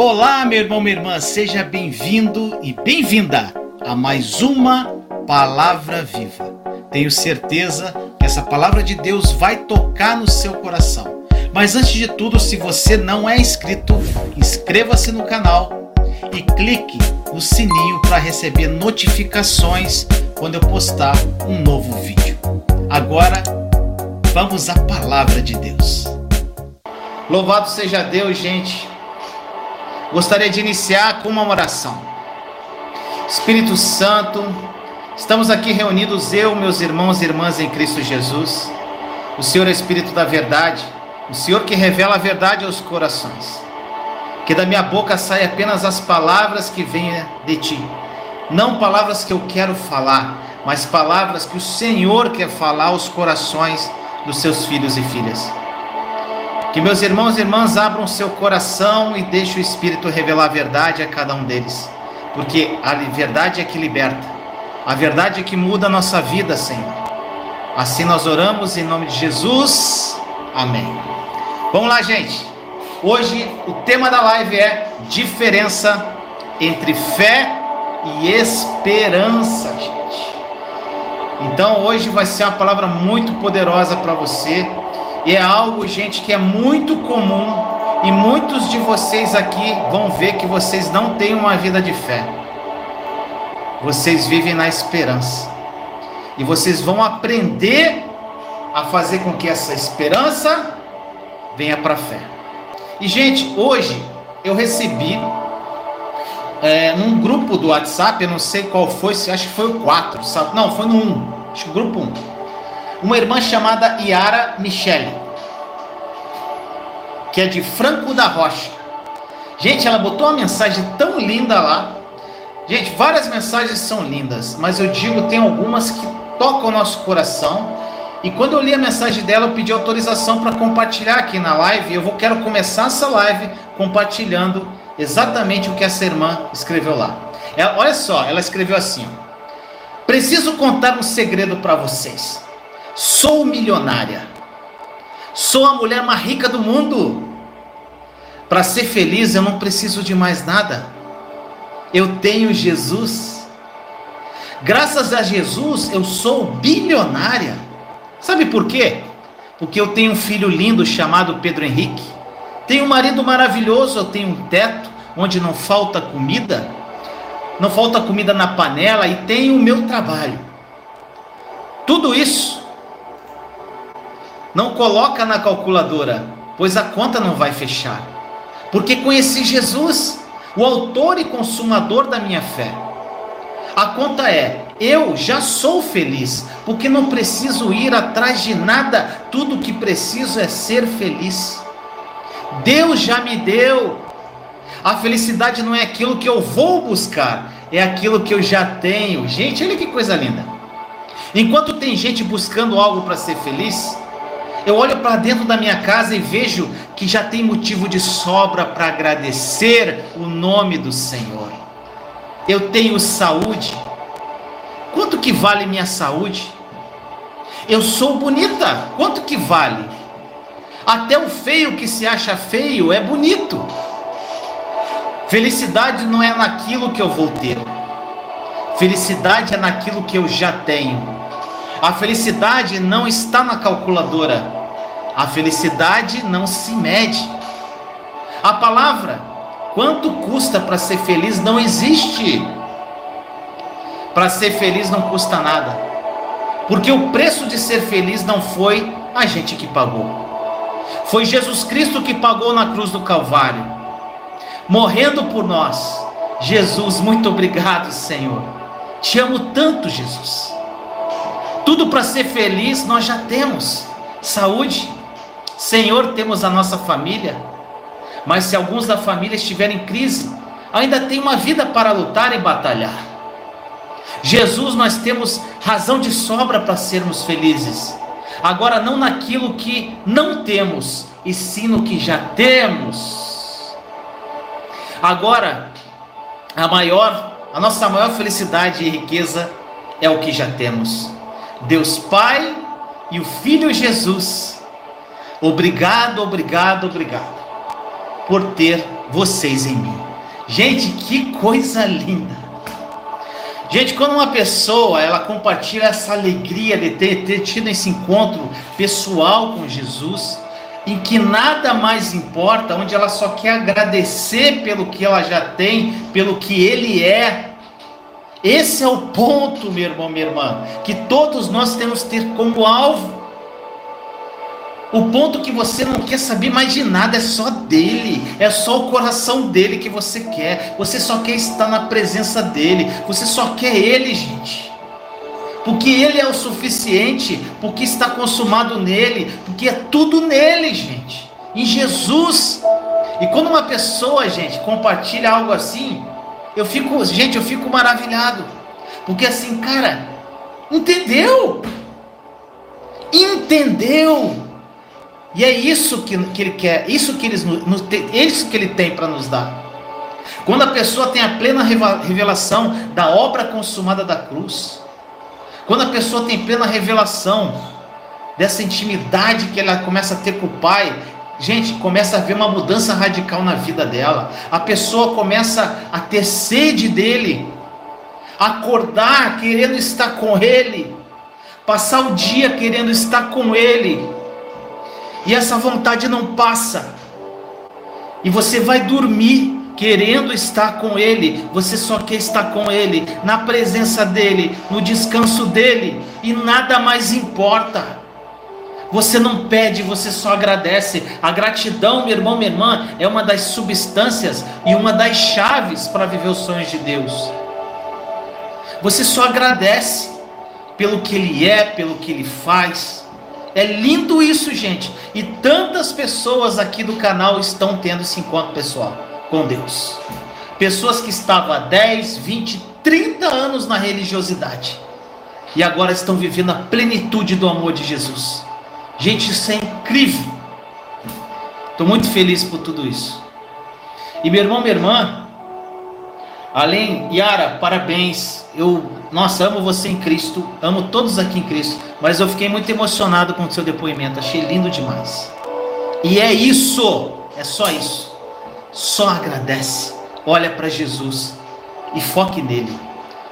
Olá, meu irmão, minha irmã, seja bem-vindo e bem-vinda a mais uma Palavra Viva. Tenho certeza que essa palavra de Deus vai tocar no seu coração. Mas antes de tudo, se você não é inscrito, inscreva-se no canal e clique no sininho para receber notificações quando eu postar um novo vídeo. Agora, vamos à palavra de Deus. Louvado seja Deus, gente. Gostaria de iniciar com uma oração. Espírito Santo, estamos aqui reunidos eu, meus irmãos e irmãs em Cristo Jesus. O Senhor é Espírito da verdade, o Senhor que revela a verdade aos corações. Que da minha boca saia apenas as palavras que venham de ti, não palavras que eu quero falar, mas palavras que o Senhor quer falar aos corações dos seus filhos e filhas. Que meus irmãos e irmãs abram seu coração e deixem o Espírito revelar a verdade a cada um deles, porque a verdade é que liberta, a verdade é que muda a nossa vida, Senhor. Assim nós oramos em nome de Jesus. Amém. Vamos lá, gente. Hoje o tema da live é diferença entre fé e esperança, gente. Então hoje vai ser uma palavra muito poderosa para você e é algo, gente, que é muito comum e muitos de vocês aqui vão ver que vocês não têm uma vida de fé. Vocês vivem na esperança. E vocês vão aprender a fazer com que essa esperança venha para a fé. E, gente, hoje eu recebi é, num grupo do WhatsApp, eu não sei qual foi, acho que foi o 4, sabe? não, foi no 1, acho que o grupo 1 uma irmã chamada Yara Michele, que é de Franco da Rocha. Gente, ela botou uma mensagem tão linda lá. Gente, várias mensagens são lindas, mas eu digo, tem algumas que tocam o nosso coração. E quando eu li a mensagem dela, eu pedi autorização para compartilhar aqui na live. Eu vou quero começar essa live compartilhando exatamente o que essa irmã escreveu lá. Ela, olha só, ela escreveu assim: Preciso contar um segredo para vocês. Sou milionária. Sou a mulher mais rica do mundo. Para ser feliz eu não preciso de mais nada. Eu tenho Jesus. Graças a Jesus eu sou bilionária. Sabe por quê? Porque eu tenho um filho lindo chamado Pedro Henrique. Tenho um marido maravilhoso, eu tenho um teto onde não falta comida, não falta comida na panela e tenho o meu trabalho. Tudo isso não coloca na calculadora, pois a conta não vai fechar. Porque conheci Jesus, o autor e consumador da minha fé. A conta é: eu já sou feliz, porque não preciso ir atrás de nada, tudo o que preciso é ser feliz. Deus já me deu. A felicidade não é aquilo que eu vou buscar, é aquilo que eu já tenho. Gente, olha que coisa linda. Enquanto tem gente buscando algo para ser feliz, eu olho para dentro da minha casa e vejo que já tem motivo de sobra para agradecer o nome do Senhor. Eu tenho saúde. Quanto que vale minha saúde? Eu sou bonita. Quanto que vale? Até o feio que se acha feio é bonito. Felicidade não é naquilo que eu vou ter. Felicidade é naquilo que eu já tenho. A felicidade não está na calculadora. A felicidade não se mede. A palavra quanto custa para ser feliz não existe. Para ser feliz não custa nada. Porque o preço de ser feliz não foi a gente que pagou. Foi Jesus Cristo que pagou na cruz do Calvário, morrendo por nós. Jesus, muito obrigado, Senhor. Te amo tanto, Jesus. Tudo para ser feliz nós já temos: saúde, Senhor, temos a nossa família, mas se alguns da família estiverem em crise, ainda tem uma vida para lutar e batalhar. Jesus, nós temos razão de sobra para sermos felizes. Agora, não naquilo que não temos, e sim no que já temos. Agora, a maior, a nossa maior felicidade e riqueza é o que já temos. Deus Pai e o Filho Jesus Obrigado, obrigado, obrigado por ter vocês em mim. Gente, que coisa linda. Gente, quando uma pessoa ela compartilha essa alegria de ter, ter tido esse encontro pessoal com Jesus, em que nada mais importa, onde ela só quer agradecer pelo que ela já tem, pelo que ele é. Esse é o ponto, meu irmão, minha irmã, que todos nós temos que ter como alvo. O ponto que você não quer saber mais de nada é só dele, é só o coração dele que você quer. Você só quer estar na presença dele, você só quer ele, gente. Porque ele é o suficiente, porque está consumado nele, porque é tudo nele, gente. Em Jesus. E quando uma pessoa, gente, compartilha algo assim, eu fico, gente, eu fico maravilhado. Porque assim, cara, entendeu? Entendeu? E é isso que, que ele quer, isso que, eles, isso que ele tem para nos dar. Quando a pessoa tem a plena revelação da obra consumada da cruz, quando a pessoa tem plena revelação dessa intimidade que ela começa a ter com o Pai, gente, começa a ver uma mudança radical na vida dela. A pessoa começa a ter sede dele, acordar querendo estar com ele, passar o dia querendo estar com ele e essa vontade não passa. E você vai dormir querendo estar com Ele, você só quer estar com Ele, na presença dEle, no descanso dEle, e nada mais importa. Você não pede, você só agradece. A gratidão, meu irmão, minha irmã, é uma das substâncias e uma das chaves para viver os sonhos de Deus. Você só agradece pelo que Ele é, pelo que Ele faz. É lindo isso, gente. E tantas pessoas aqui do canal estão tendo esse encontro pessoal com Deus. Pessoas que estavam há 10, 20, 30 anos na religiosidade e agora estão vivendo a plenitude do amor de Jesus. Gente, isso é incrível. Estou muito feliz por tudo isso. E meu irmão, minha irmã, além, Yara, parabéns. Eu nossa, amo você em Cristo, amo todos aqui em Cristo, mas eu fiquei muito emocionado com o seu depoimento, achei lindo demais. E é isso, é só isso. Só agradece, olha para Jesus e foque nele.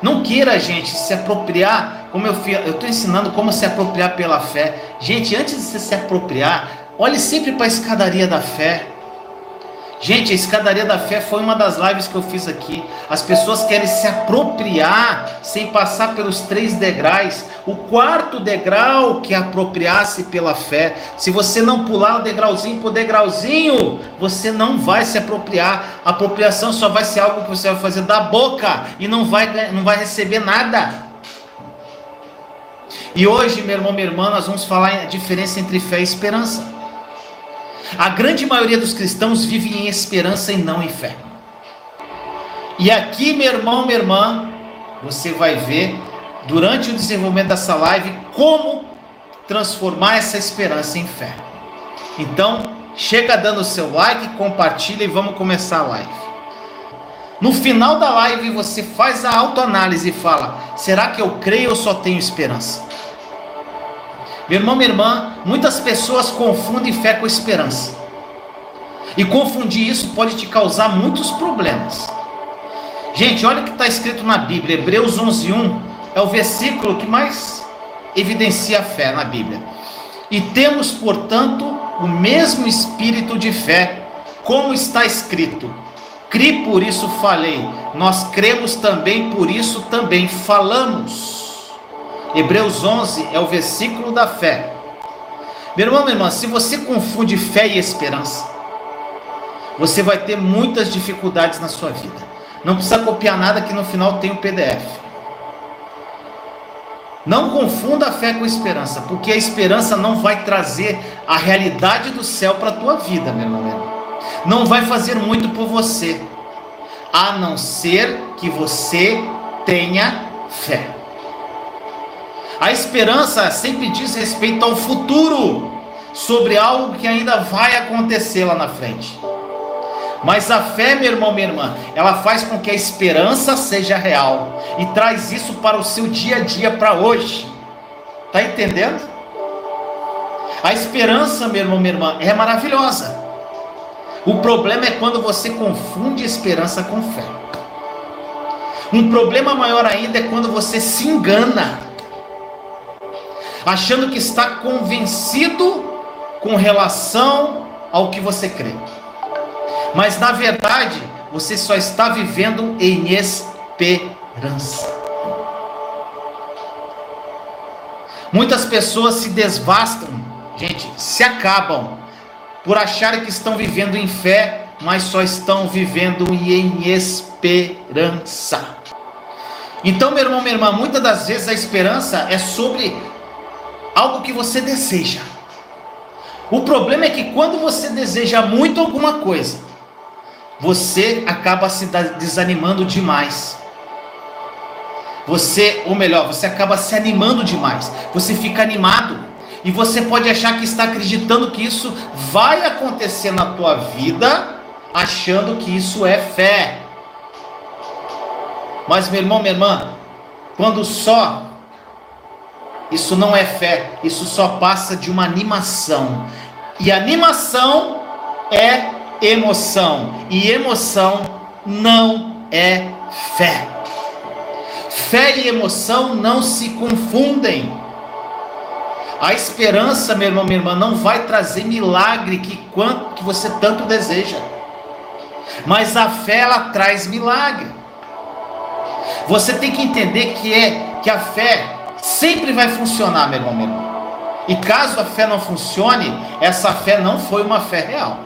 Não queira, gente, se apropriar, como eu estou ensinando como se apropriar pela fé. Gente, antes de você se apropriar, olhe sempre para a escadaria da fé. Gente, a escadaria da fé foi uma das lives que eu fiz aqui. As pessoas querem se apropriar sem passar pelos três degraus. O quarto degrau que é apropriar-se pela fé. Se você não pular o degrauzinho por degrauzinho, você não vai se apropriar. A apropriação só vai ser algo que você vai fazer da boca e não vai, não vai receber nada. E hoje, meu irmão, minha irmã, nós vamos falar a diferença entre fé e esperança. A grande maioria dos cristãos vive em esperança e não em fé. E aqui, meu irmão, minha irmã, você vai ver durante o desenvolvimento dessa live como transformar essa esperança em fé. Então, chega dando o seu like, compartilha e vamos começar a live. No final da live você faz a autoanálise e fala: será que eu creio ou só tenho esperança? Meu irmão, minha irmã, muitas pessoas confundem fé com esperança. E confundir isso pode te causar muitos problemas. Gente, olha o que está escrito na Bíblia, Hebreus 11:1 é o versículo que mais evidencia a fé na Bíblia. E temos, portanto, o mesmo espírito de fé, como está escrito: Cri, por isso falei. Nós cremos também, por isso também falamos. Hebreus 11 é o versículo da fé. Meu irmão, minha irmã, se você confunde fé e esperança, você vai ter muitas dificuldades na sua vida. Não precisa copiar nada que no final tem o PDF. Não confunda a fé com a esperança, porque a esperança não vai trazer a realidade do céu para a tua vida, meu irmão, meu irmão. Não vai fazer muito por você, a não ser que você tenha fé. A esperança sempre diz respeito ao futuro, sobre algo que ainda vai acontecer lá na frente. Mas a fé, meu irmão, minha irmã, ela faz com que a esperança seja real e traz isso para o seu dia a dia, para hoje. Tá entendendo? A esperança, meu irmão, minha irmã, é maravilhosa. O problema é quando você confunde esperança com fé. Um problema maior ainda é quando você se engana, achando que está convencido com relação ao que você crê. Mas na verdade, você só está vivendo em esperança. Muitas pessoas se desvastam, gente, se acabam por acharem que estão vivendo em fé, mas só estão vivendo em esperança. Então, meu irmão, minha irmã, muitas das vezes a esperança é sobre algo que você deseja. O problema é que quando você deseja muito alguma coisa, você acaba se desanimando demais. Você, ou melhor, você acaba se animando demais. Você fica animado e você pode achar que está acreditando que isso vai acontecer na tua vida, achando que isso é fé. Mas meu irmão, minha irmã, quando só isso não é fé, isso só passa de uma animação. E animação é emoção, e emoção não é fé. Fé e emoção não se confundem. A esperança, meu irmão, minha irmã, não vai trazer milagre que quanto que você tanto deseja. Mas a fé ela traz milagre. Você tem que entender que é que a fé sempre vai funcionar, meu irmão, meu irmão. E caso a fé não funcione, essa fé não foi uma fé real.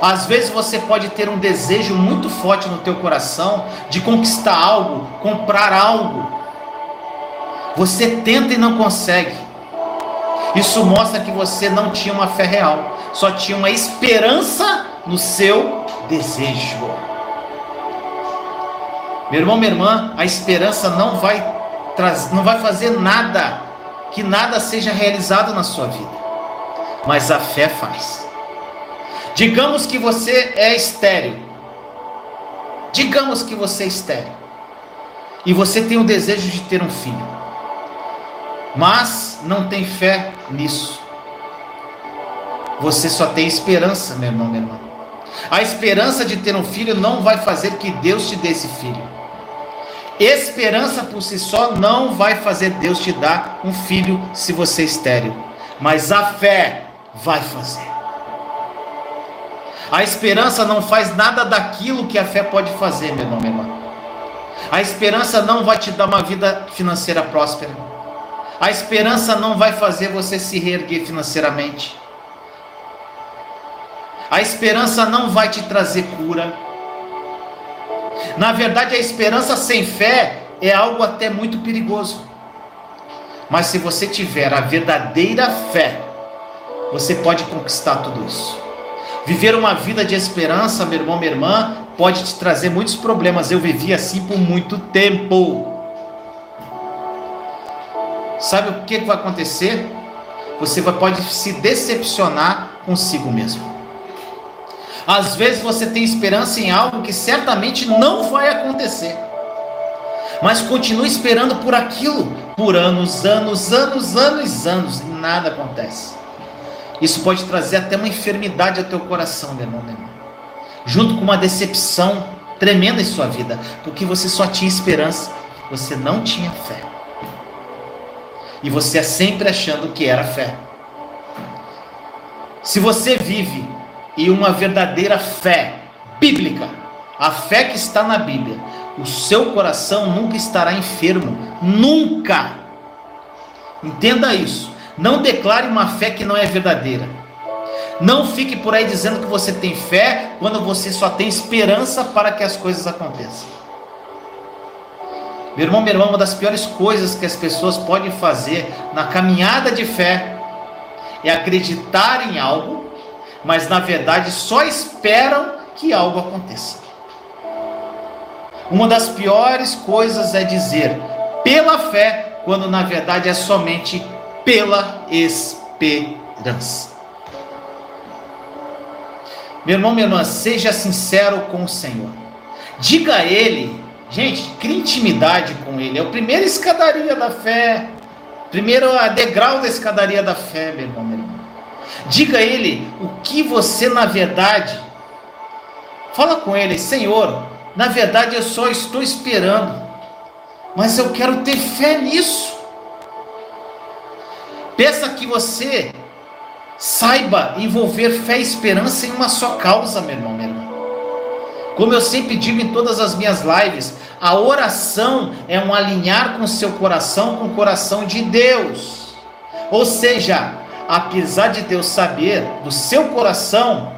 Às vezes você pode ter um desejo muito forte no teu coração de conquistar algo, comprar algo. Você tenta e não consegue. Isso mostra que você não tinha uma fé real, só tinha uma esperança no seu desejo. Meu irmão, minha irmã, a esperança não vai não vai fazer nada que nada seja realizado na sua vida. Mas a fé faz. Digamos que você é estéril. Digamos que você é estéril. E você tem o desejo de ter um filho. Mas não tem fé nisso. Você só tem esperança, meu irmão, minha irmã. A esperança de ter um filho não vai fazer que Deus te dê esse filho. Esperança por si só não vai fazer Deus te dar um filho se você é estéril. Mas a fé vai fazer. A esperança não faz nada daquilo que a fé pode fazer, meu irmão, minha irmã. A esperança não vai te dar uma vida financeira próspera. A esperança não vai fazer você se reerguer financeiramente. A esperança não vai te trazer cura. Na verdade, a esperança sem fé é algo até muito perigoso. Mas se você tiver a verdadeira fé, você pode conquistar tudo isso. Viver uma vida de esperança, meu irmão, minha irmã, pode te trazer muitos problemas. Eu vivi assim por muito tempo. Sabe o que vai acontecer? Você pode se decepcionar consigo mesmo. Às vezes você tem esperança em algo que certamente não vai acontecer. Mas continue esperando por aquilo por anos, anos, anos, anos, anos, e nada acontece. Isso pode trazer até uma enfermidade ao teu coração, meu irmão, meu irmão. Junto com uma decepção tremenda em sua vida, porque você só tinha esperança, você não tinha fé. E você é sempre achando que era fé. Se você vive e uma verdadeira fé bíblica, a fé que está na Bíblia, o seu coração nunca estará enfermo, nunca. Entenda isso. Não declare uma fé que não é verdadeira. Não fique por aí dizendo que você tem fé quando você só tem esperança para que as coisas aconteçam. Meu irmão, minha irmã, uma das piores coisas que as pessoas podem fazer na caminhada de fé é acreditar em algo mas na verdade só esperam que algo aconteça. Uma das piores coisas é dizer pela fé, quando na verdade é somente pela esperança. Meu irmão, minha irmã, seja sincero com o Senhor. Diga a Ele, gente, crie intimidade com Ele. É o primeiro escadaria da fé. Primeiro a degrau da escadaria da fé, meu irmão, minha irmã. Diga a ele o que você na verdade. Fala com ele, Senhor, na verdade eu só estou esperando, mas eu quero ter fé nisso. Peça que você saiba envolver fé e esperança em uma só causa, meu irmão, minha irmã. Como eu sempre digo em todas as minhas lives, a oração é um alinhar com o seu coração com o coração de Deus. Ou seja, apesar de Deus saber do seu coração,